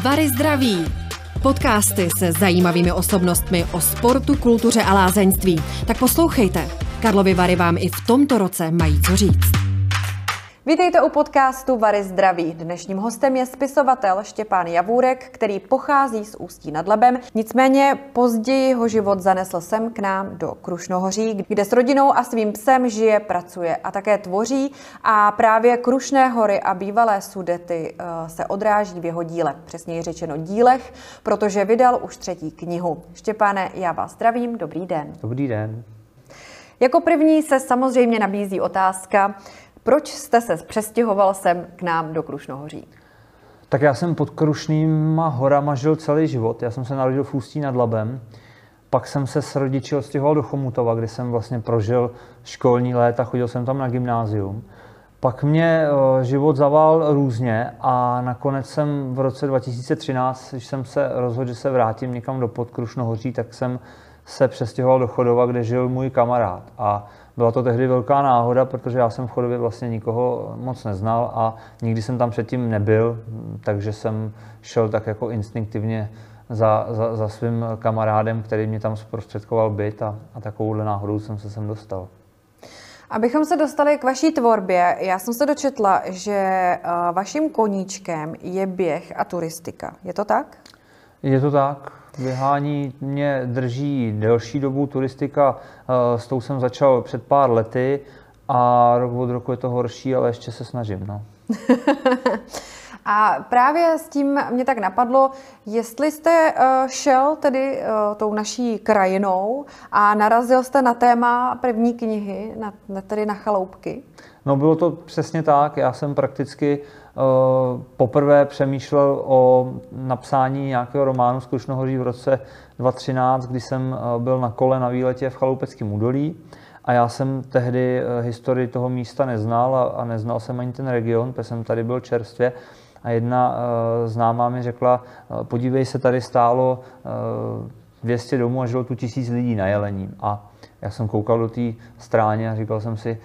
Vary zdraví. Podcasty se zajímavými osobnostmi o sportu, kultuře a lázeňství. Tak poslouchejte. Karlovy Vary vám i v tomto roce mají co říct. Vítejte u podcastu Vary zdraví. Dnešním hostem je spisovatel Štěpán Javůrek, který pochází z Ústí nad Labem. Nicméně později jeho život zanesl sem k nám do Krušnohoří, kde s rodinou a svým psem žije, pracuje a také tvoří. A právě Krušné hory a bývalé sudety eh, se odráží v jeho díle, přesněji řečeno dílech, protože vydal už třetí knihu. Štěpáne, já vás zdravím, dobrý den. Dobrý den. Jako první se samozřejmě nabízí otázka, proč jste se přestěhoval sem k nám do Krušnohoří? Tak já jsem pod Krušnýma horama žil celý život. Já jsem se narodil v Ústí nad Labem. Pak jsem se s rodiči odstěhoval do Chomutova, kde jsem vlastně prožil školní léta, chodil jsem tam na gymnázium. Pak mě eh, život zavál různě a nakonec jsem v roce 2013, když jsem se rozhodl, že se vrátím někam do Podkrušnohoří, tak jsem se přestěhoval do Chodova, kde žil můj kamarád. A byla to tehdy velká náhoda, protože já jsem v Chodově vlastně nikoho moc neznal a nikdy jsem tam předtím nebyl, takže jsem šel tak jako instinktivně za, za, za svým kamarádem, který mě tam zprostředkoval byt a, a takovouhle náhodou jsem se sem dostal. Abychom se dostali k vaší tvorbě, já jsem se dočetla, že eh, vaším koníčkem je běh a turistika. Je to tak? Je to tak. Vyhání mě drží delší dobu turistika, eh, s tou jsem začal před pár lety a rok od roku je to horší, ale ještě se snažím. No. A právě s tím mě tak napadlo, jestli jste uh, šel tedy uh, tou naší krajinou a narazil jste na téma první knihy, na, tedy na chaloupky. No bylo to přesně tak. Já jsem prakticky uh, poprvé přemýšlel o napsání nějakého románu z Krušnohoří v roce 2013, kdy jsem byl na kole na výletě v Chaloupeckém údolí. A já jsem tehdy historii toho místa neznal a, a neznal jsem ani ten region, protože jsem tady byl čerstvě. A jedna uh, známá mi řekla, uh, podívej se, tady stálo uh, 200 domů a žilo tu tisíc lidí na Jelení. A já jsem koukal do té stráně a říkal jsem si,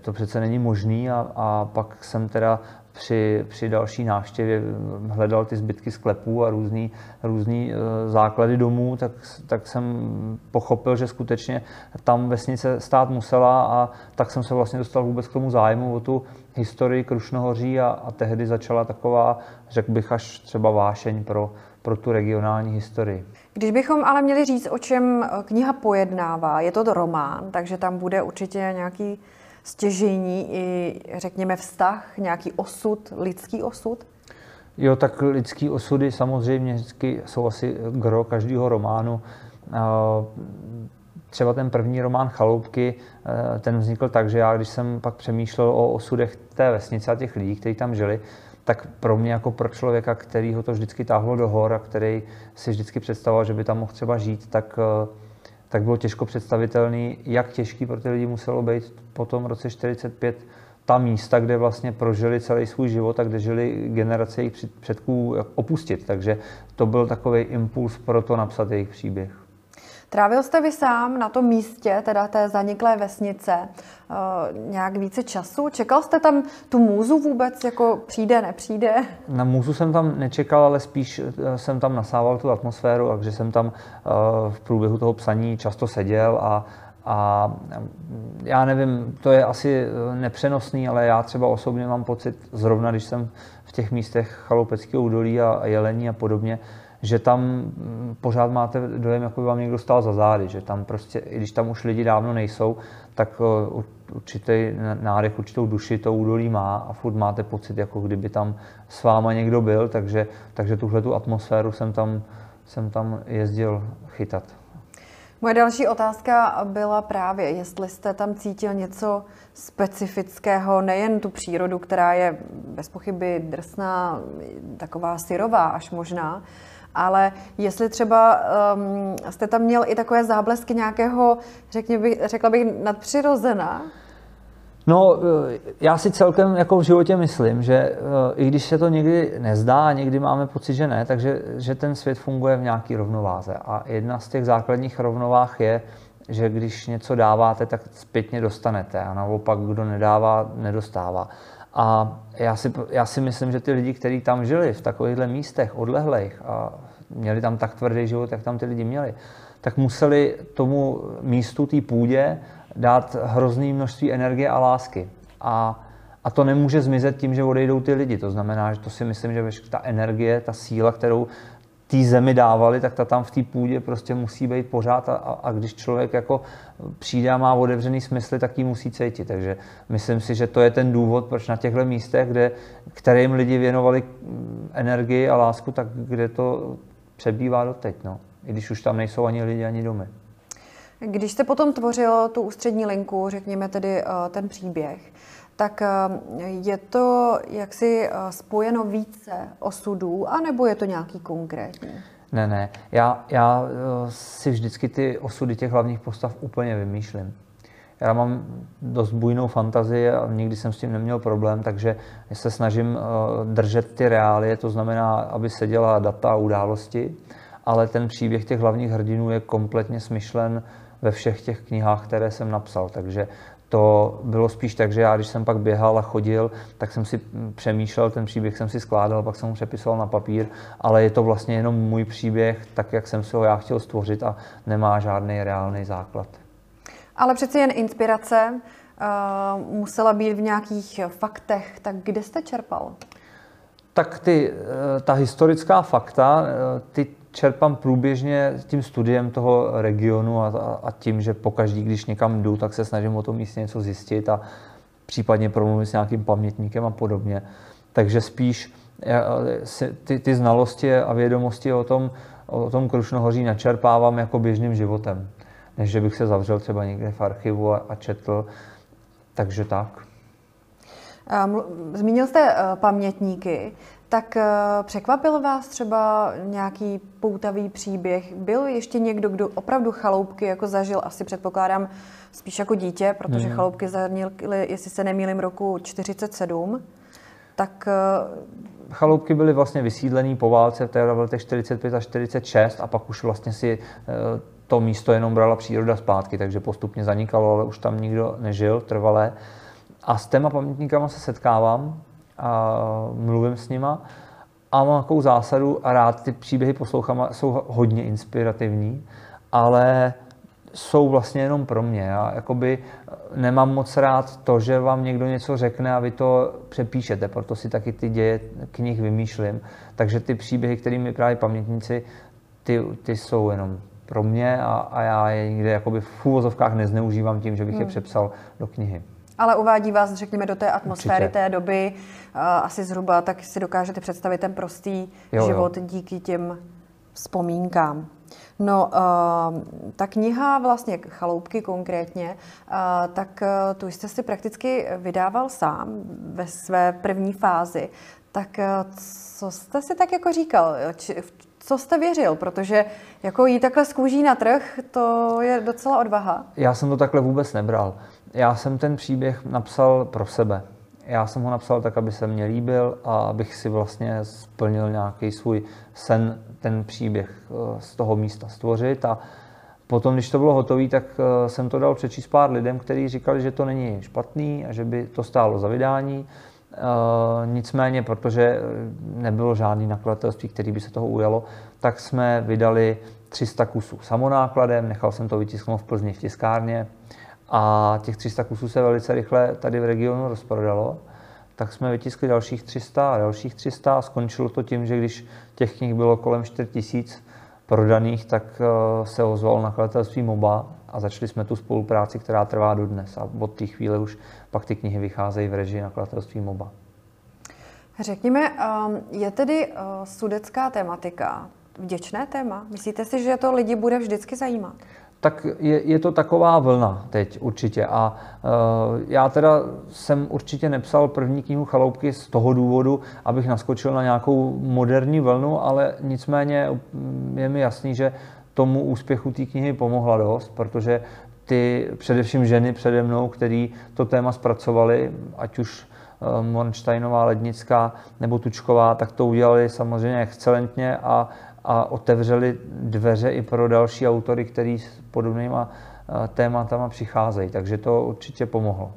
to přece není možný a, a pak jsem teda při, při další návštěvě hledal ty zbytky sklepů a různý, různý e, základy domů, tak, tak jsem pochopil, že skutečně tam vesnice stát musela a tak jsem se vlastně dostal vůbec k tomu zájmu o tu historii Krušnohoří a, a tehdy začala taková, řekl bych, až třeba vášeň pro, pro tu regionální historii. Když bychom ale měli říct, o čem kniha pojednává, je to román, takže tam bude určitě nějaký stěžení i, řekněme, vztah, nějaký osud, lidský osud? Jo, tak lidský osudy samozřejmě vždycky jsou asi gro každého románu. Třeba ten první román Chaloupky, ten vznikl tak, že já, když jsem pak přemýšlel o osudech té vesnice a těch lidí, kteří tam žili, tak pro mě jako pro člověka, který ho to vždycky táhlo do hor a který si vždycky představoval, že by tam mohl třeba žít, tak, eh, tak bylo těžko představitelný, jak těžký pro ty lidi muselo být po tom roce 45 ta místa, kde vlastně prožili celý svůj život a kde žili generace jejich předků opustit. Takže to byl takový impuls pro to napsat jejich příběh. Trávil jste vy sám na tom místě, teda té zaniklé vesnice, eh, nějak více času? Čekal jste tam tu můzu vůbec, jako přijde, nepřijde? Na můzu jsem tam nečekal, ale spíš eh, jsem tam nasával tu atmosféru, takže jsem tam eh, v průběhu toho psaní často seděl a a já nevím, to je asi nepřenosný, ale já třeba osobně mám pocit, zrovna když jsem v těch místech Chaloupeckého údolí a Jelení a podobně, že tam mm, pořád máte dojem, jako by vám někdo stál za zády, že tam prostě, i když tam už lidi dávno nejsou, tak eh, určitý nádech, určitou duši to údolí má a furt máte pocit, jako kdyby tam s váma někdo byl, takže, takže tuhle tu atmosféru jsem tam, jsem tam jezdil chytat. Moje další otázka byla právě, jestli jste tam cítil něco specifického, nejen tu přírodu, která je bez pochyby drsná, taková syrová až možná, ale jestli třeba um, jste tam měl i takové záblesky nějakého, řekně bych, řekla bych, nadpřirozena, No, eh, já si celkem jako v životě myslím, že eh, i když se to někdy nezdá někdy máme pocit, že ne, takže že ten svět funguje v nějaký rovnováze. A jedna z těch základních rovnováh je, že když něco dáváte, tak zpětně dostanete a naopak, kdo nedává, nedostává. A já si, já si myslím, že ty lidi, kteří tam žili v takovýchhle místech odlehlých a měli tam tak tvrdý život, jak tam ty lidi měli, tak museli tomu místu, té půdě, dát hrozný množství energie a lásky. A, a to nemůže zmizet tím, že odejdou ty lidi. To znamená, že to si myslím, že ta energie, ta síla, kterou té zemi dávali, tak ta tam v té půdě prostě musí být pořád a, a když člověk jako přijde a má otevřený smysly, tak ji musí cítit. Takže myslím si, že to je ten důvod, proč na těchto místech, kde, kterým lidi věnovali energii a lásku, tak kde to přebývá doteď. No. I když už tam nejsou ani lidi, ani domy. Když jste potom tvořil tu ústřední linku, řekněme tedy eh, ten příběh, tak eh, je to jaksi eh, spojeno více osudů, anebo je to nějaký konkrétní? Ne, ne. Já, já si vždycky ty osudy těch hlavních postav úplně vymýšlím. Já mám dost bujnou fantazii a nikdy jsem s tím neměl problém, takže se snažím držet ty reálie, to znamená, aby se dělala data a události, ale ten příběh těch hlavních hrdinů je kompletně smyšlen ve všech těch knihách, které jsem napsal. Takže to bylo spíš tak, že já, když jsem pak běhal a chodil, tak jsem si přemýšlel, ten příběh jsem si skládal, pak jsem ho přepisoval na papír, ale je to vlastně jenom můj příběh, tak jak jsem si ho já chtěl stvořit a nemá žádný reálný základ. Ale přeci jen inspirace uh, musela být v nějakých faktech, tak kde jste čerpal? Tak ty, eh, ta historická fakta, eh, ty čerpám průběžně tím studiem toho regionu a, a tím, že pokaždý, když někam jdu, tak se snažím o tom místě něco zjistit a případně promluvit s nějakým pamětníkem a podobně. Takže spíš ty, ty znalosti a vědomosti o tom, o tom Krušnohoří načerpávám jako běžným životem, než že bych se zavřel třeba někde v archivu a, a četl. Takže tak. Zmínil jste eh, pamětníky. Tak eh, překvapil vás třeba nějaký poutavý příběh? Byl ještě někdo, kdo opravdu chaloupky jako zažil, asi předpokládám spíš jako dítě, protože mm. chaloupky zahnily, jestli se nemýlím, roku 47. Tak... Eh, chaloupky byly vlastně vysídlené po válce v té letech 45 a 46 a pak už vlastně si eh, to místo jenom brala příroda zpátky, takže postupně zanikalo, ale už tam nikdo nežil trvalé. A s těma pamětníkama se setkávám, a mluvím s nima. A mám takovou zásadu a rád ty příběhy poslouchám, jsou hodně inspirativní, ale jsou vlastně jenom pro mě. Já jakoby nemám moc rád to, že vám někdo něco řekne a vy to přepíšete, proto si taky ty děje knih vymýšlím. Takže ty příběhy, kterými právě pamětníci, ty, ty jsou jenom pro mě a, a já je nikde jakoby v úvozovkách nezneužívám tím, že bych hmm. je přepsal do knihy. Ale uvádí vás, řekněme, do té atmosféry Určitě. té doby, asi zhruba, tak si dokážete představit ten prostý jo, život jo. díky těm vzpomínkám. No, ta kniha vlastně Chaloupky konkrétně, tak uh, tu jste si prakticky vydával sám ve své první fázi. Tak uh, co jste si tak jako říkal? Co jste věřil? Protože jako jít takhle z kůží na trh, to je docela odvaha. Já jsem to takhle vůbec nebral já jsem ten příběh napsal pro sebe. Já jsem ho napsal tak, aby se mně líbil a abych si vlastně splnil nějaký svůj sen, ten příběh eh, z toho místa stvořit. A potom, když to bylo hotové, tak eh, jsem to dal přečíst pár lidem, kteří říkali, že to není špatný a že by to stálo za vydání. Uh, nicméně, protože nebylo žádný nakladatelství, který by se toho ujalo, tak jsme vydali 300 kusů samonákladem, nechal jsem to vytisknout v Plzni v tiskárně. A těch 300 kusů se velice rychle tady v regionu rozprodalo. Tak jsme vytiskli dalších 300 a dalších 300 a skončilo to tím, že když těch knih bylo kolem 4000 prodaných, tak eh, se ozval nakladatelství MOBA a začali jsme tu spolupráci, která trvá do dnes. A od té chvíle už pak ty knihy vycházejí v režii nakladatelství MOBA. Řekněme, ehm, je tedy eh, sudecká tematika vděčné téma? Myslíte si, že to lidi bude vždycky zajímat? tak je, je to taková vlna teď určitě. A uh, já teda jsem určitě nepsal první knihu Chaloupky z toho důvodu, abych naskočil na nějakou moderní vlnu, ale nicméně mm, je mi jasný, že tomu úspěchu té knihy pomohla dost, protože ty především ženy přede mnou, který to téma zpracovali, ať už uh, Monsteinová, Lednická nebo Tučková, tak to udělali samozřejmě excelentně a a otevřeli dveře i pro další autory, kteří s podobnýma eh, tématama přicházejí. Takže to určitě pomohlo.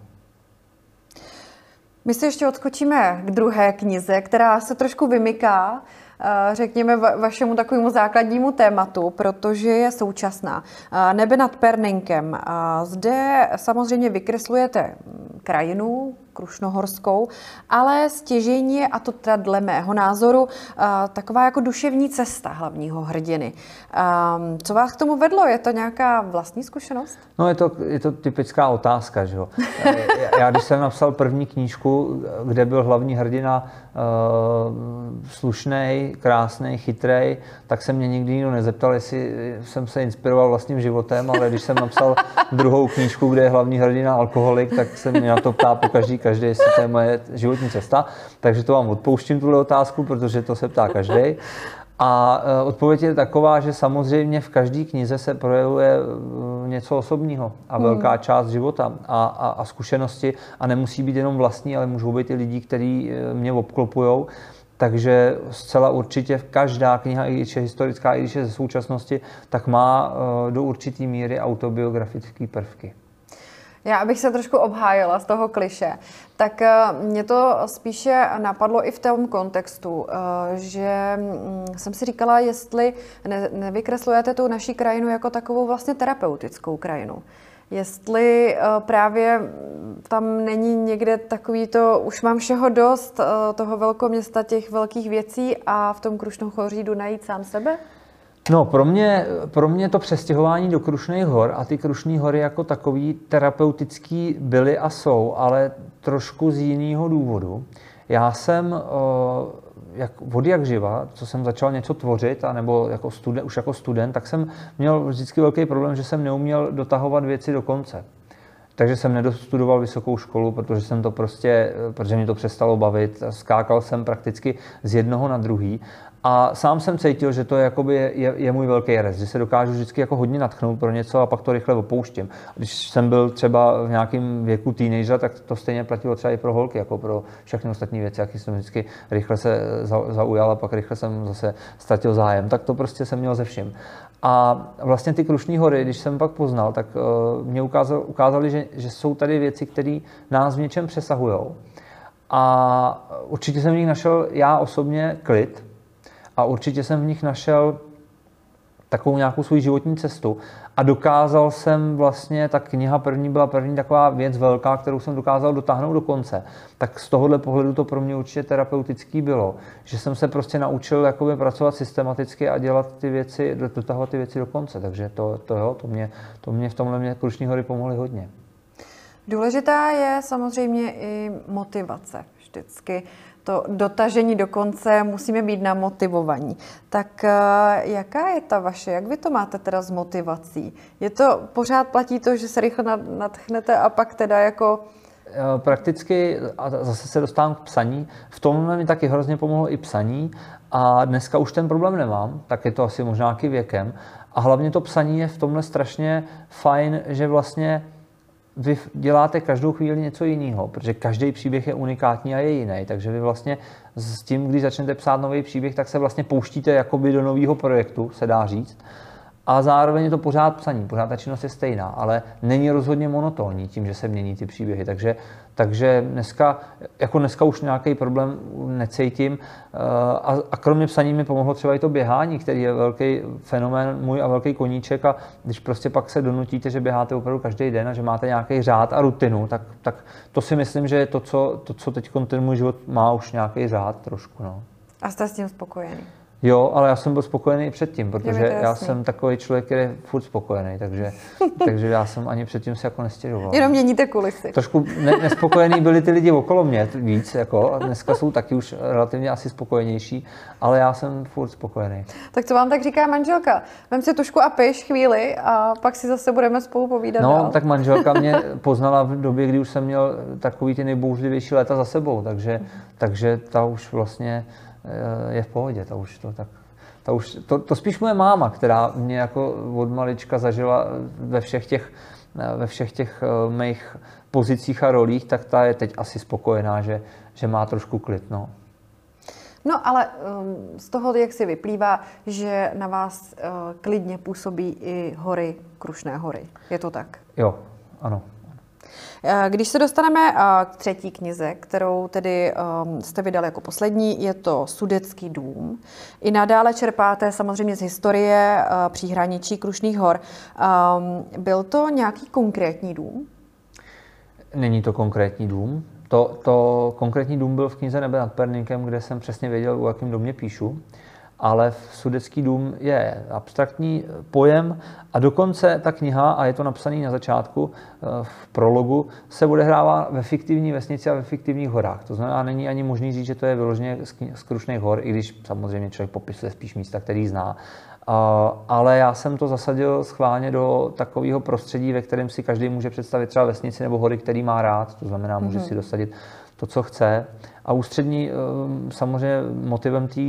My se ještě odskočíme k druhé knize, která se trošku vymyká Eh, řekněme, vašemu takovému základnímu tématu, protože je současná. Eh, Nebe nad Perninkem. Zde samozřejmě vykreslujete krajinu, Krušnohorskou, ale stěžení je, a to teda dle mého názoru, taková jako duševní cesta hlavního hrdiny. Co vás k tomu vedlo? Je to nějaká vlastní zkušenost? No je to, je to typická otázka, že jo. Já když jsem napsal první knížku, kde byl hlavní hrdina slušný, krásný, chytrý, tak se mě nikdy nikdo nezeptal, jestli jsem se inspiroval vlastním životem, ale když jsem napsal druhou knížku, kde je hlavní hrdina alkoholik, tak se mě na to ptá po každý každý, jestli to je moje životní cesta. Takže to vám odpouštím, tuhle otázku, protože to se ptá každý. A e, odpověď je taková, že samozřejmě v každé knize se projevuje e, něco osobního a velká hmm. část života a, a, a zkušenosti a nemusí být jenom vlastní, ale můžou být i lidi, kteří e, mě obklopují. Takže zcela určitě každá kniha, i když je historická, i když je ze současnosti, tak má do určité míry autobiografické prvky. Já abych se trošku obhájila z toho kliše, tak eh, mě to spíše napadlo i v tom kontextu, eh, že mm, jsem si říkala, jestli ne, nevykreslujete tu naší krajinu jako takovou vlastně terapeutickou krajinu. Jestli eh, právě tam není někde takový to, už mám všeho dost, toho velkoměsta, těch velkých věcí a v tom Krušnochoří najít sám sebe? No, pro mě, pro mě to přestěhování do Krušných hor a ty Krušné hory jako takový terapeutický byly a jsou, ale trošku z jiného důvodu. Já jsem jak, od jak živa, co jsem začal něco tvořit, a nebo jako student, už jako student, tak jsem měl vždycky velký problém, že jsem neuměl dotahovat věci do konce. Takže jsem nedostudoval vysokou školu, protože jsem to prostě, protože mě to přestalo bavit. Skákal jsem prakticky z jednoho na druhý a sám jsem cítil, že to je, jakoby, je, je můj velký rez, že se dokážu vždycky jako hodně natchnout pro něco a pak to rychle opouštím. Když jsem byl třeba v nějakém věku teenagera, tak to stejně platilo třeba i pro holky, jako pro všechny ostatní věci, jaký jsem vždycky rychle se zaujal a pak rychle jsem zase ztratil zájem. Tak to prostě jsem měl ze vším. A vlastně ty Krušní hory, když jsem pak poznal, tak uh, mě ukázal, ukázali, že, že jsou tady věci, které nás v něčem přesahují. A určitě jsem v nich našel já osobně klid, a určitě jsem v nich našel takovou nějakou svou životní cestu a dokázal jsem vlastně, ta kniha první byla první taková věc velká, kterou jsem dokázal dotáhnout do konce. Tak z tohohle pohledu to pro mě určitě terapeutický bylo, že jsem se prostě naučil jakoby pracovat systematicky a dělat ty věci, dotahovat ty věci do konce. Takže to, to jo, to mě, to mě v tomhle mě Krušní hory pomohly hodně. Důležitá je samozřejmě i motivace vždycky to dotažení do konce musíme být namotivovaní. Tak eh, jaká je ta vaše? Jak vy to máte teda s motivací? Je to, pořád platí to, že se rychle nadchnete a pak teda jako eh, prakticky, a zase se dostávám k psaní, v tom mi taky hrozně pomohlo i psaní a dneska už ten problém nemám, tak je to asi možná i věkem. A hlavně to psaní je v tomhle strašně fajn, že vlastně vy děláte každou chvíli něco jiného, protože každý příběh je unikátní a je jiný. Takže vy vlastně s tím, když začnete psát nový příběh, tak se vlastně pouštíte jakoby do nového projektu, se dá říct. A zároveň je to pořád psaní, pořád ta činnost je stejná, ale není rozhodně monotónní tím, že se mění ty příběhy. Takže, takže dneska, jako dneska už nějaký problém necítím. Eh, a, a kromě psaní mi pomohlo třeba i to běhání, který je velký fenomén můj a velký koníček. A když prostě pak se donutíte, že běháte opravdu každý den a že máte nějaký řád a rutinu, tak, tak to si myslím, že je to, co, to, co teď ten můj život má už nějaký řád trošku. No. A jste s tím spokojený? Jo, ale já jsem byl spokojený i předtím, protože já jsem takový člověk, který je furt spokojený, takže, takže já jsem ani předtím si jako nestěžoval. Jenom měníte kulisy. Trošku ne, nespokojený byli ty lidi okolo mě víc, jako, a dneska jsou taky už relativně asi spokojenější, ale já jsem furt spokojený. Tak co vám tak říká manželka? Vem si tušku a piš chvíli a pak si zase budeme spolu povídat No, dál. tak manželka mě poznala v době, kdy už jsem měl takový ty nejbouřlivější léta za sebou, takže, takže ta už vlastně je v pohodě, to už to tak ta už, to, to spíš moje máma, která mě jako od malička zažila ve všech těch, ve všech těch eh, mých pozicích a rolích, tak ta je teď asi spokojená, že, že má trošku klid. No. No ale um, z toho, jak si vyplývá, že na vás uh, klidně působí i hory, Krušné hory. Je to tak? Jo, ano. Eh, když se dostaneme eh, k třetí knize, kterou tedy ehm, jste vydali jako poslední, je to Sudecký dům. I nadále čerpáte samozřejmě z historie eh, příhraničí Krušných hor. Ehm, byl to nějaký konkrétní dům? Není to konkrétní dům. To, to konkrétní dům byl v knize Nebe nad Perníkem, kde jsem přesně věděl, o jakém domě píšu ale v Sudecký dům je abstraktní pojem a dokonce ta kniha, a je to napsané na začátku eh, v prologu, se odehrává ve fiktivní vesnici a ve fiktivních horách. To znamená, není ani možný říct, že to je vyloženě z Krušných hor, i když samozřejmě člověk popisuje spíš místa, který zná. Ale já jsem to zasadil schválně do takového prostředí, ve kterém si každý může představit třeba vesnici nebo hory, který má rád. To znamená, může mm-hmm. si dosadit to, co chce. A ústřední eh, samozřejmě motivem té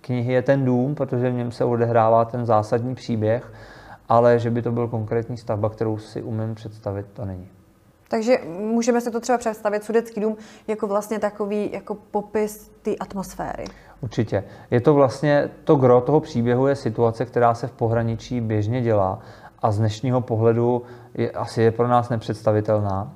knihy je ten dům, protože v něm se odehrává ten zásadní příběh, ale že by to byl konkrétní stavba, kterou si umím představit, to není. Takže můžeme si to třeba představit, Sudecký dům, jako vlastně takový jako popis té atmosféry. Určitě. Je to vlastně, to gro toho příběhu je situace, která se v pohraničí běžně dělá a z dnešního pohledu je, asi je pro nás nepředstavitelná,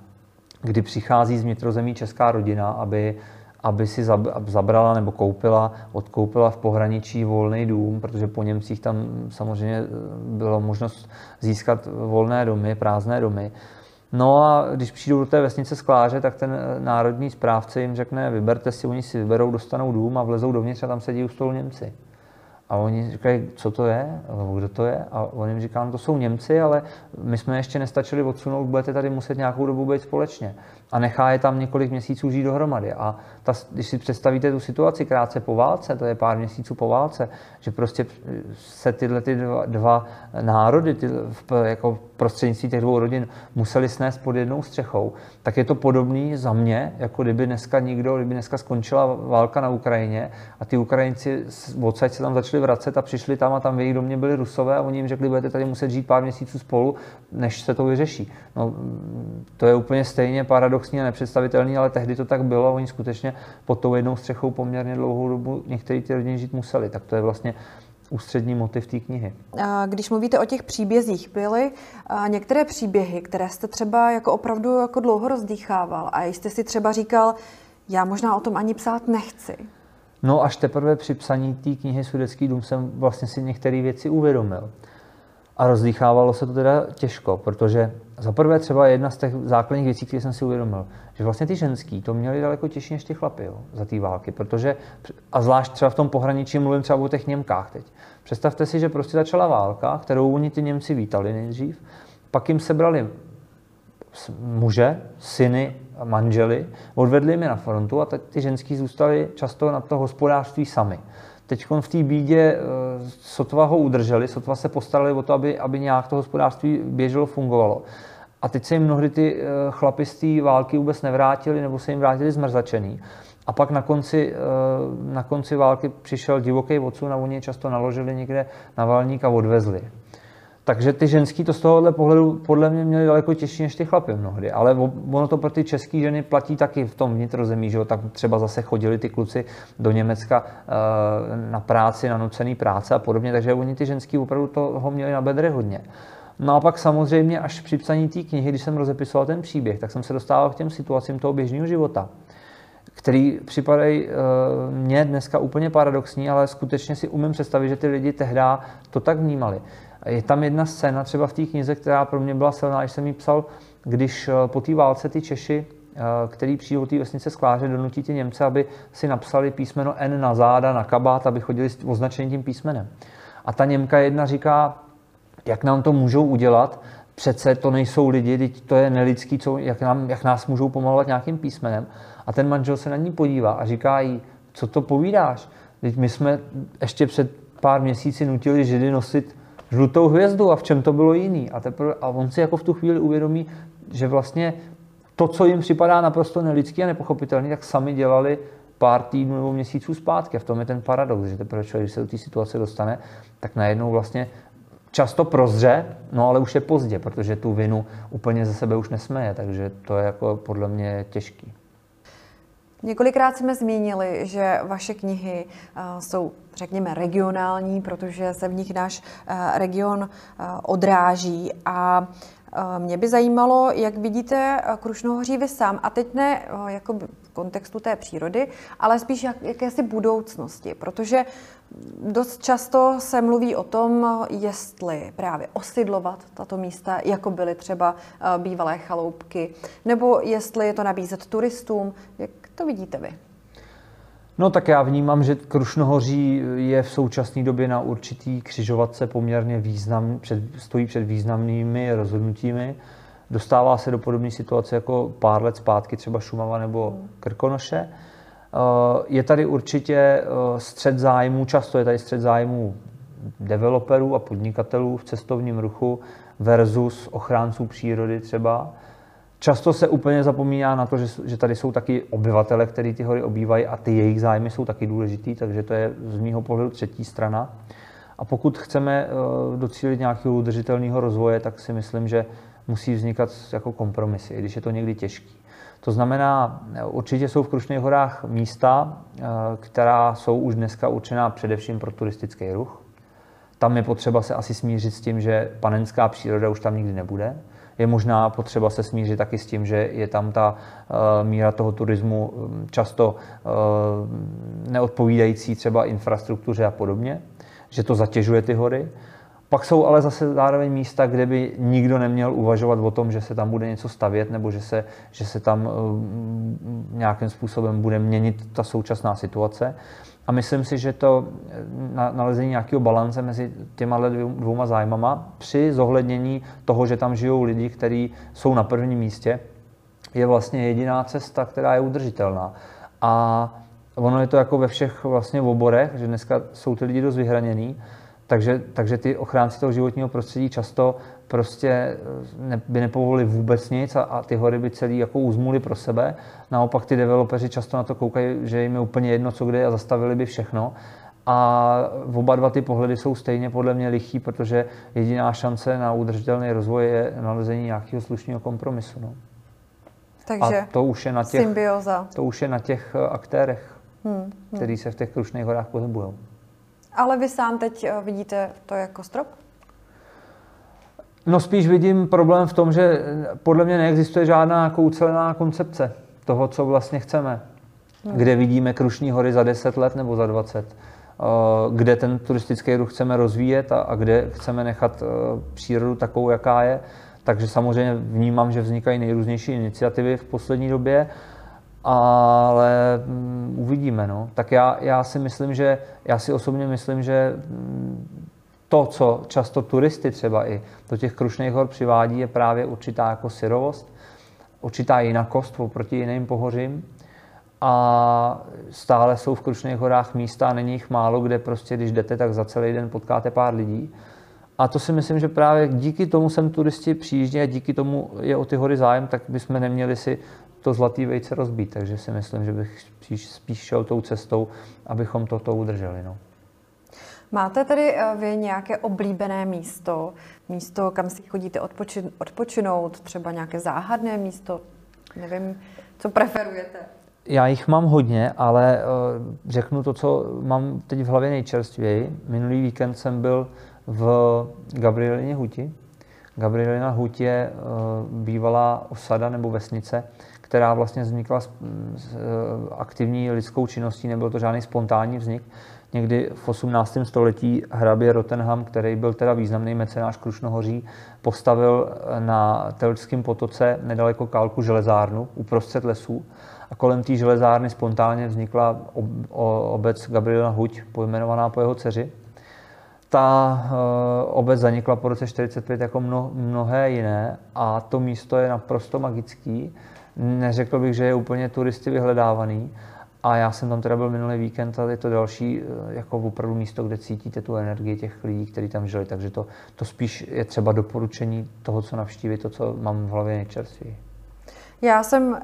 kdy přichází z vnitrozemí česká rodina, aby aby si zabrala nebo koupila, odkoupila v pohraničí volný dům, protože po Němcích tam samozřejmě eh, byla možnost získat volné domy, prázdné domy. No a když přijdou do té vesnice Skláře, tak ten eh, národní správce jim řekne, vyberte si, oni si vyberou, dostanou dům a vlezou dovnitř a tam sedí u stolu Němci. A oni říkají, co to je, kdo to je? A on jim říká, no to jsou Němci, ale my jsme ještě nestačili odsunout, budete tady muset nějakou dobu být společně a nechá je tam několik měsíců žít dohromady. A ta, když si představíte tu situaci krátce po válce, to je pár měsíců po válce, že prostě se tyhle ty dva, dva národy ty, jako prostřednictví těch dvou rodin museli snést pod jednou střechou, tak je to podobný za mě, jako kdyby dneska nikdo, kdyby dneska skončila válka na Ukrajině a ty Ukrajinci odsaď se tam začali vracet a přišli tam a tam v jejich domě byli Rusové a oni jim řekli, budete tady muset žít pár měsíců spolu, než se to vyřeší. No, to je úplně stejně paradoxní a nepředstavitelný, ale tehdy to tak bylo a oni skutečně pod tou jednou střechou poměrně dlouhou dobu některé ty rodiny žít museli. Tak to je vlastně ústřední motiv té knihy. Když mluvíte o těch příbězích, byly některé příběhy, které jste třeba jako opravdu jako dlouho rozdýchával a jste si třeba říkal, já možná o tom ani psát nechci. No až teprve při psaní té knihy Sudecký dům jsem vlastně si některé věci uvědomil. A rozdýchávalo se to teda těžko, protože za prvé třeba jedna z těch základních věcí, které jsem si uvědomil, že vlastně ty ženský to měli daleko těžší než ty chlapy jo, za té války, protože, a zvlášť třeba v tom pohraničí, mluvím třeba o těch Němkách teď. Představte si, že prostě začala válka, kterou oni ty Němci vítali nejdřív, pak jim sebrali muže, syny, manžely, odvedli mi na frontu a teď ty ženský zůstali často na to hospodářství sami teď v té bídě eh, sotva ho udrželi, sotva se postarali o to, aby, aby nějak to hospodářství běželo, fungovalo. A teď se jim mnohdy ty eh, chlapi z té války vůbec nevrátili, nebo se jim vrátili zmrzačený. A pak na konci, eh, na konci války přišel divoký odsun a oni je často naložili někde na valník a odvezli. Takže ty ženský to z tohohle pohledu podle mě měly daleko těžší než ty chlapy mnohdy. Ale ono to pro ty české ženy platí taky v tom vnitrozemí, že jo? tak třeba zase chodili ty kluci do Německa eh, na práci, na nucený práce a podobně, takže oni ty ženský opravdu toho měli na bedře hodně. No a pak samozřejmě až při psaní té knihy, když jsem rozepisoval ten příběh, tak jsem se dostával k těm situacím toho běžného života, který připadají uh, mně dneska úplně paradoxní, ale skutečně si umím představit, že ty lidi tehdy to tak vnímali. Je tam jedna scéna třeba v té knize, která pro mě byla silná, když jsem ji psal, když eh, po té válce ty Češi, eh, který přijdou té vesnice Skláře, donutí ty Němce, aby si napsali písmeno N na záda, na kabát, aby chodili s označením tím písmenem. A ta Němka jedna říká, jak nám to můžou udělat, přece to nejsou lidi, teď to je nelidský, co, jak, nám, jak nás můžou pomalovat nějakým písmenem. A ten manžel se na ní podívá a říká jí, co to povídáš? Teď my jsme ještě před pár měsíci nutili Židy nosit žlutou hvězdu a v čem to bylo jiný. A, teprve, a on si jako v tu chvíli uvědomí, že vlastně to, co jim připadá naprosto nelidský a nepochopitelný, tak sami dělali pár týdnů nebo měsíců zpátky. A v tom je ten paradox, že teprve člověk, když se do té situace dostane, tak najednou vlastně často prozře, no ale už je pozdě, protože tu vinu úplně ze sebe už nesmeje, takže to je jako podle mě těžký. Několikrát jsme zmínili, že vaše knihy jsou, řekněme, regionální, protože se v nich náš region odráží. A mě by zajímalo, jak vidíte Krušnohoří vy sám, a teď ne jako v kontextu té přírody, ale spíš jak, jakési budoucnosti, protože dost často se mluví o tom, jestli právě osidlovat tato místa, jako byly třeba bývalé chaloupky, nebo jestli je to nabízet turistům. Jak to vidíte vy? No tak já vnímám, že Krušnohoří je v současné době na určitý křižovatce poměrně význam, před, stojí před významnými rozhodnutími. Dostává se do podobné situace jako pár let zpátky třeba Šumava nebo Krkonoše. Eh, je tady určitě eh, střed zájmů, často je tady střed zájmů developerů a podnikatelů v cestovním ruchu versus ochránců přírody třeba. Často se úplně zapomíná na to, že, že tady jsou taky obyvatele, kteří ty hory obývají a ty jejich zájmy jsou taky důležitý, takže to je z mýho pohledu třetí strana. A pokud chceme uh, docílit nějakého udržitelného rozvoje, tak si myslím, že musí vznikat jako kompromisy, i když je to někdy těžký. To znamená, určitě jsou v Krušných horách místa, uh, která jsou už dneska určená především pro turistický ruch. Tam je potřeba se asi smířit s tím, že panenská příroda už tam nikdy nebude je možná potřeba se smířit taky s tím, že je tam ta uh, míra toho turismu mm, často uh, neodpovídající třeba infrastruktuře a podobně, že to zatěžuje ty hory. Pak jsou ale zase zároveň místa, kde by nikdo neměl uvažovat o tom, že se tam bude něco stavět nebo že se, že se tam uh, nějakým způsobem bude měnit ta současná situace. A myslím si, že to na, nalezení nějakého balance mezi těma dvouma zájmama při zohlednění toho, že tam žijou lidi, kteří jsou na prvním místě, je vlastně jediná cesta, která je udržitelná. A ono je to jako ve všech vlastně oborech, že dneska jsou ty lidi dost vyhraněný, takže, takže ty ochránci toho životního prostředí často prostě eh, ne, by nepovolili vůbec nic a, a ty hory by celý jako uzmuli pro sebe. Naopak ty developeři často na to koukají, že jim je úplně jedno, co kde a zastavili by všechno. A oba dva ty pohledy jsou stejně podle mě lichý, protože jediná šance na udržitelný rozvoj je nalezení nějakého slušného kompromisu. No. Takže a to už je na těch, symbioza. To už je na těch eh, aktérech, hmm, hmm. který se v těch Krušných horách pohybují. Ale vy sám teď eh, vidíte to jako strop? No spíš vidím problém v tom, že podle mě neexistuje žádná jako ucelená koncepce toho, co vlastně chceme. Hmm. Kde vidíme Krušní hory za 10 let nebo za 20. Eh, kde ten turistický ruch chceme rozvíjet a, a kde chceme nechat eh, přírodu takovou, jaká je. Takže samozřejmě vnímám, že vznikají nejrůznější iniciativy v poslední době, ale um, uvidíme. No. Tak já, já si myslím, že já si osobně myslím, že um, to, co často turisty třeba i do těch Krušných hor přivádí, je právě určitá jako syrovost, určitá jinakost oproti jiným pohořím. A stále jsou v Krušných horách místa a není jich málo, kde prostě, když jdete, tak za celý den potkáte pár lidí. A to si myslím, že právě díky tomu sem turisti přijíždí a díky tomu je o ty hory zájem, tak bychom neměli si to zlatý vejce rozbít. Takže si myslím, že bych spíš, spíš šel tou cestou, abychom toto udrželi. No. Máte tedy eh, vy nějaké oblíbené místo, místo, kam si chodíte odpočin, odpočinout, třeba nějaké záhadné místo? Nevím, co preferujete? Já jich mám hodně, ale uh, řeknu to, co mám teď v hlavě nejčerstvěji. Minulý víkend jsem byl v Gabrielině Huti. Gabrielina Hut je uh, bývalá osada nebo vesnice, která vlastně vznikla s, s aktivní lidskou činností, nebyl to žádný spontánní vznik někdy v 18. století hrabě Rottenham, který byl teda významný mecenáš Krušnohoří, postavil na Telčském potoce nedaleko Kálku železárnu uprostřed lesů a kolem té železárny spontánně vznikla obec Gabriela Huť, pojmenovaná po jeho dceři. Ta eh, obec zanikla po roce 45 jako mno, mnohé jiné a to místo je naprosto magický. Neřekl bych, že je úplně turisty vyhledávaný, a já jsem tam teda byl minulý víkend a je to další eh, jako opravdu místo, kde cítíte tu energii těch lidí, kteří tam žili. Takže to, to spíš je třeba doporučení toho, co navštívit, to, co mám v hlavě nejčerstvěji. Já jsem uh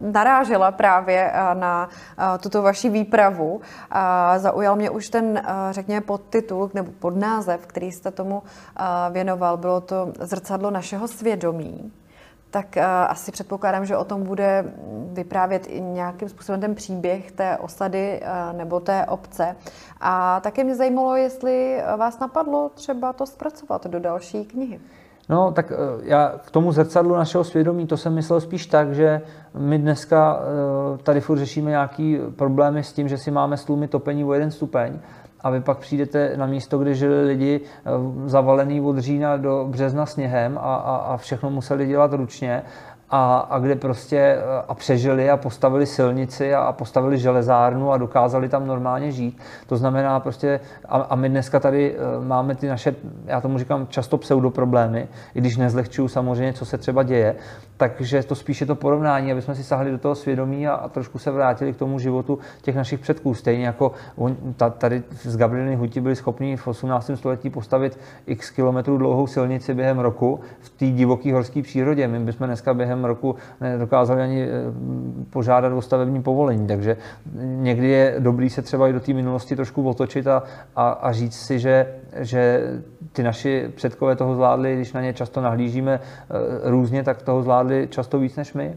narážela právě na tuto vaši výpravu. Zaujal mě už ten, řekněme, podtitul nebo podnázev, který jste tomu věnoval. Bylo to Zrcadlo našeho svědomí. Tak asi předpokládám, že o tom bude vyprávět i nějakým způsobem ten příběh té osady nebo té obce. A také mě zajímalo, jestli vás napadlo třeba to zpracovat do další knihy. No, tak eh, já k tomu zrcadlu našeho svědomí, to jsem myslel spíš tak, že my dneska eh, tady furt řešíme nějaký problémy s tím, že si máme stlumit topení o jeden stupeň a vy pak přijdete na místo, kde žili lidi eh, zavalený od října do března sněhem a, a, a všechno museli dělat ručně a, a kde prostě eh, a přežili a postavili silnici a, a postavili železárnu a dokázali tam normálně žít. To znamená prostě, a, a my dneska tady eh, máme ty naše, já tomu říkám často pseudoproblémy, i když nezlehčuju samozřejmě, co se třeba děje, takže to spíše to porovnání, aby jsme si sahli do toho svědomí a, a trošku se vrátili k tomu životu těch našich předků. Stejně jako on, ta, tady z Gabrieliny Huti byli schopni v 18. století postavit x kilometrů dlouhou silnici během roku v té divoké horské přírodě. My bychom dneska během roku nedokázali ani eh, požádat o stavební povolení. Takže někdy je dobrý se třeba i do té minulosti trošku otočit a, a, a říct si, že, že ty naši předkové toho zvládli, když na ně často nahlížíme eh, různě, tak toho zvládli často víc než my.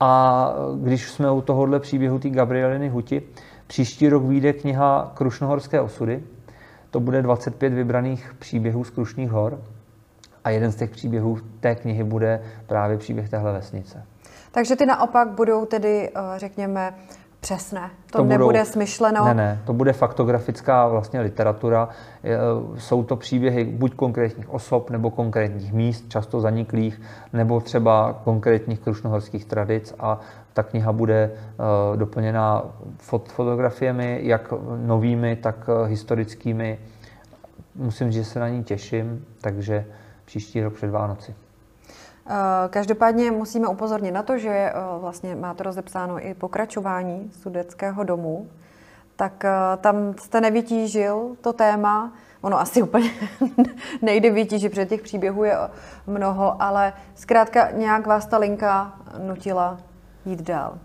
A když jsme u tohohle příběhu té Gabrieliny Huti, příští rok vyjde kniha Krušnohorské osudy. To bude 25 vybraných příběhů z Krušných hor. A jeden z těch příběhů té knihy bude právě příběh téhle vesnice. Takže ty naopak budou tedy, eh, řekněme, přesné. To, to nebude budou, smyšleno. Ne, ne, to bude faktografická vlastně literatura. Jsou to příběhy buď konkrétních osob nebo konkrétních míst, často zaniklých, nebo třeba konkrétních krušnohorských tradic a ta kniha bude uh, doplněna fot- fotografiemi, jak novými, tak uh, historickými. Musím říct, že se na ní těším, takže příští rok před Vánoci. Eh, každopádně musíme upozornit na to, že eh, vlastně máte rozepsáno i pokračování sudeckého domu, tak eh, tam jste nevytížil to téma. Ono asi úplně nejde vytížit, protože těch příběhů je mnoho, ale zkrátka nějak vás ta linka nutila jít dál.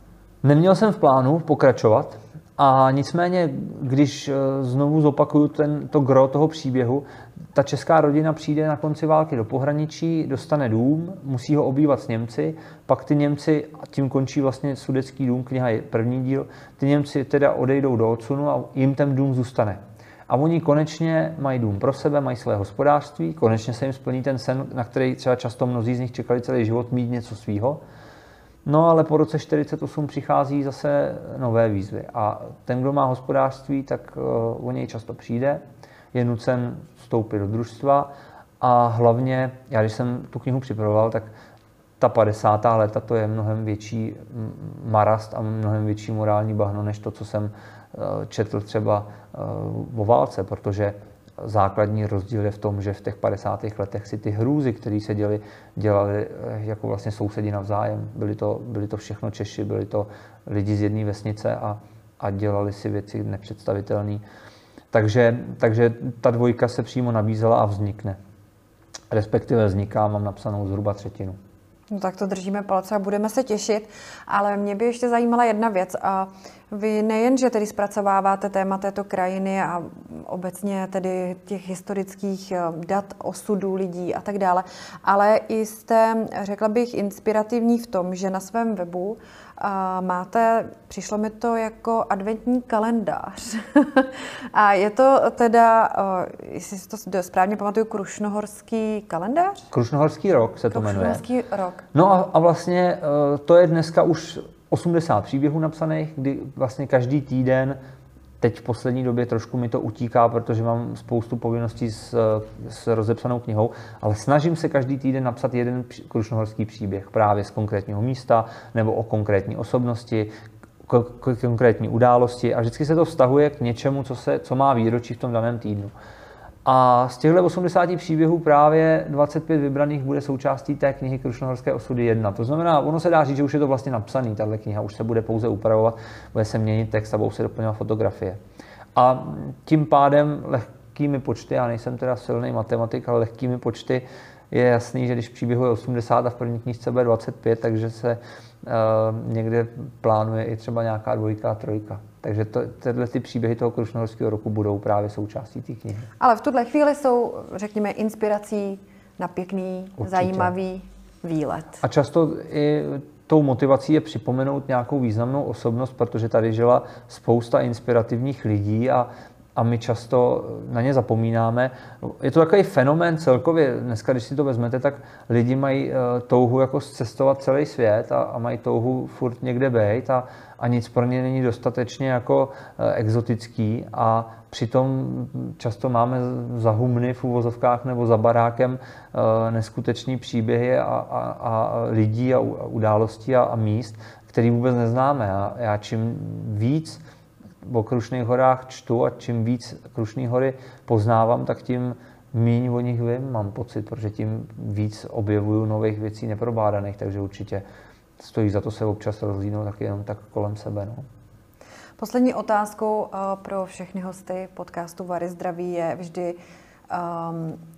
Neměl jsem v plánu pokračovat, a nicméně, když znovu zopakuju ten, to gro toho příběhu, ta česká rodina přijde na konci války do pohraničí, dostane dům, musí ho obývat s Němci, pak ty Němci, a tím končí vlastně Sudecký dům, kniha je první díl, ty Němci teda odejdou do odsunu a jim ten dům zůstane. A oni konečně mají dům pro sebe, mají své hospodářství, konečně se jim splní ten sen, na který třeba často mnozí z nich čekali celý život mít něco svýho. No ale po roce 48 přichází zase nové výzvy a ten, kdo má hospodářství, tak uh, o něj často přijde, je nucen vstoupit do družstva a hlavně, já když jsem tu knihu připravoval, tak ta 50. léta to je mnohem větší marast a mnohem větší morální bahno, než to, co jsem eh, četl třeba eh, o válce, protože základní rozdíl je v tom, že v těch 50. letech si ty hrůzy, které se děli, dělali eh, jako vlastně sousedi navzájem. Byli to, byli to všechno Češi, byli to lidi z jedné vesnice a, a dělali si věci nepředstavitelné. Takže, takže ta dvojka se přímo nabízela a vznikne. Respektive vzniká, mám napsanou zhruba třetinu. No tak to držíme palce a budeme se těšit, ale mě by ještě zajímala jedna věc. A vy nejen, že tedy zpracováváte téma této krajiny a obecně tedy těch historických eh, dat, osudů lidí a tak dále, ale i jste, řekla bych, inspirativní v tom, že na svém webu a máte, přišlo mi to jako adventní kalendář. a je to teda, jestli si to správně pamatuju, Krušnohorský kalendář? Krušnohorský rok se to jmenuje. Krušnohorský rok. No a, a vlastně e, to je dneska už 80 příběhů napsaných, kdy vlastně každý týden Teď v poslední době trošku mi to utíká, protože mám spoustu povinností s, s rozepsanou knihou, ale snažím se každý týden napsat jeden krušnohorský příběh právě z konkrétního místa nebo o konkrétní osobnosti, k, k konkrétní události a vždycky se to vztahuje k něčemu, co, se, co má výročí v tom daném týdnu. A z těchto 80 příběhů právě 25 vybraných bude součástí té knihy Krušnohorské osudy 1. To znamená, ono se dá říct, že už je to vlastně napsaný, tahle kniha, už se bude pouze upravovat, bude se měnit text a budou se doplňovat fotografie. A tím pádem lehkými počty, já nejsem teda silný matematik, ale lehkými počty je jasný, že když příběhu je 80 a v první knižce bude 25, takže se uh, někde plánuje i třeba nějaká dvojka a trojka. Takže to, tyhle ty příběhy toho Krušnohorského roku budou právě součástí té knihy. Ale v tuhle chvíli jsou, řekněme, inspirací na pěkný, Určitě. zajímavý výlet. A často i tou motivací je připomenout nějakou významnou osobnost, protože tady žila spousta inspirativních lidí a a my často na ně zapomínáme. Je to takový fenomén celkově. Dneska, když si to vezmete, tak lidi mají eh, touhu jako cestovat celý svět a, a mají touhu furt někde být a, a nic pro ně není dostatečně jako eh, exotický a přitom často máme za humny v uvozovkách nebo za barákem eh, neskutečný příběhy a, a, a lidí a událostí a, a míst, který vůbec neznáme. A já čím víc o Krušných horách čtu a čím víc Krušní hory poznávám, tak tím míň o nich vím, mám pocit, protože tím víc objevuju nových věcí neprobádaných, takže určitě stojí za to se občas rozlínout taky jenom tak kolem sebe. No. Poslední otázkou eh, pro všechny hosty podcastu Vary zdraví je vždy,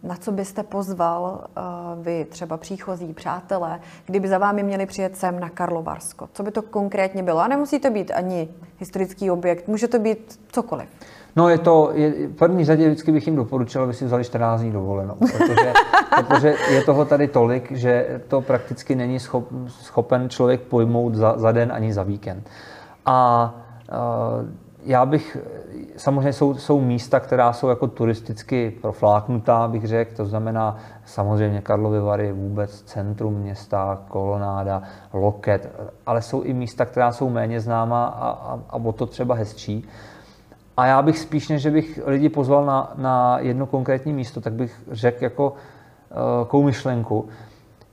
na co byste pozval uh, vy, třeba příchozí přátelé, kdyby za vámi měli přijet sem na Karlovarsko? Co by to konkrétně bylo? A nemusí to být ani historický objekt, může to být cokoliv. No je to, je, v první řadě vždycky bych jim doporučil, aby si vzali 14 dní dovolenou, protože, protože je toho tady tolik, že to prakticky není schop, schopen člověk pojmout za, za den ani za víkend. A uh, já bych, samozřejmě jsou, jsou místa, která jsou jako turisticky profláknutá, bych řekl, to znamená samozřejmě Karlovy Vary, vůbec centrum města, kolonáda, loket, ale jsou i místa, která jsou méně známá a, a, a o to třeba hezčí. A já bych spíš, než bych lidi pozval na, na jedno konkrétní místo, tak bych řekl jako uh, myšlenku,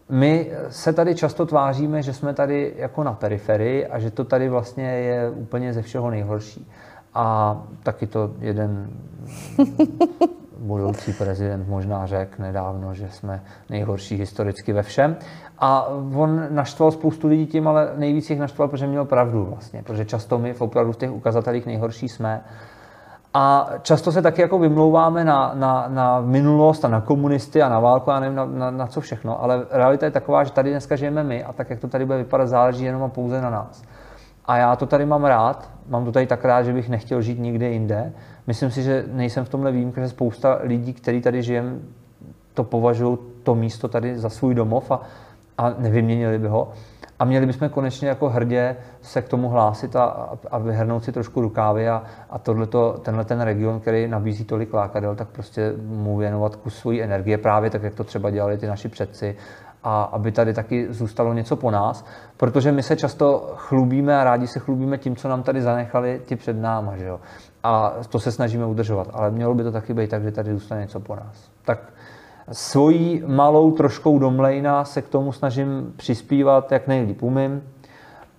my se tady často tváříme, že jsme tady jako na periferii a že to tady vlastně je úplně ze všeho nejhorší. A taky to jeden budoucí prezident možná řekl nedávno, že jsme nejhorší historicky ve všem. A on naštval spoustu lidí tím, ale nejvíc jich naštval, protože měl pravdu vlastně, protože často my v opravdu v těch ukazatelích nejhorší jsme. A často se taky jako vymlouváme na, na, na minulost a na komunisty a na válku a nevím na, na, na co všechno, ale realita je taková, že tady dneska žijeme my a tak, jak to tady bude vypadat, záleží jenom a pouze na nás. A já to tady mám rád, mám to tady tak rád, že bych nechtěl žít nikde jinde. Myslím si, že nejsem v tomhle výjimka, že spousta lidí, kteří tady žijem, to považují to místo tady za svůj domov a, a nevyměnili by ho. A měli bychom konečně jako hrdě se k tomu hlásit a, a vyhrnout si trošku rukávy a, a tohleto, tenhle ten region, který nabízí tolik lákadel, tak prostě mu věnovat kus svojí energie, právě tak, jak to třeba dělali ty naši předci a aby tady taky zůstalo něco po nás, protože my se často chlubíme a rádi se chlubíme tím, co nám tady zanechali ti před náma, že jo? A to se snažíme udržovat, ale mělo by to taky být tak, že tady zůstane něco po nás. Tak svojí malou troškou domlejna se k tomu snažím přispívat, jak nejlíp umím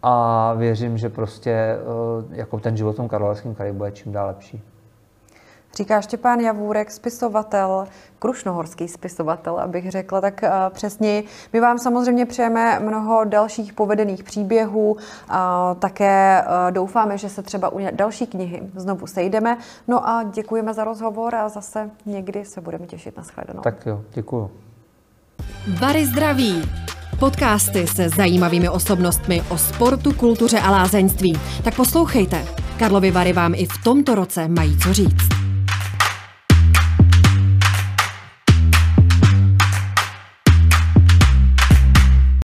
a věřím, že prostě eh, jako ten život v tom Karlovarském kraji bude čím dál lepší. Říká Štěpán Javůrek, spisovatel, krušnohorský spisovatel, abych řekla tak uh, přesně. My vám samozřejmě přejeme mnoho dalších povedených příběhů. Také uh, doufáme, že se třeba u další knihy znovu sejdeme. No a děkujeme za rozhovor a zase někdy se budeme těšit na shledanou. Tak jo, děkuju. Bary zdraví. Podcasty se zajímavými osobnostmi o sportu, kultuře a lázeňství. Tak poslouchejte. Karlovy Vary vám i v tomto roce mají co říct.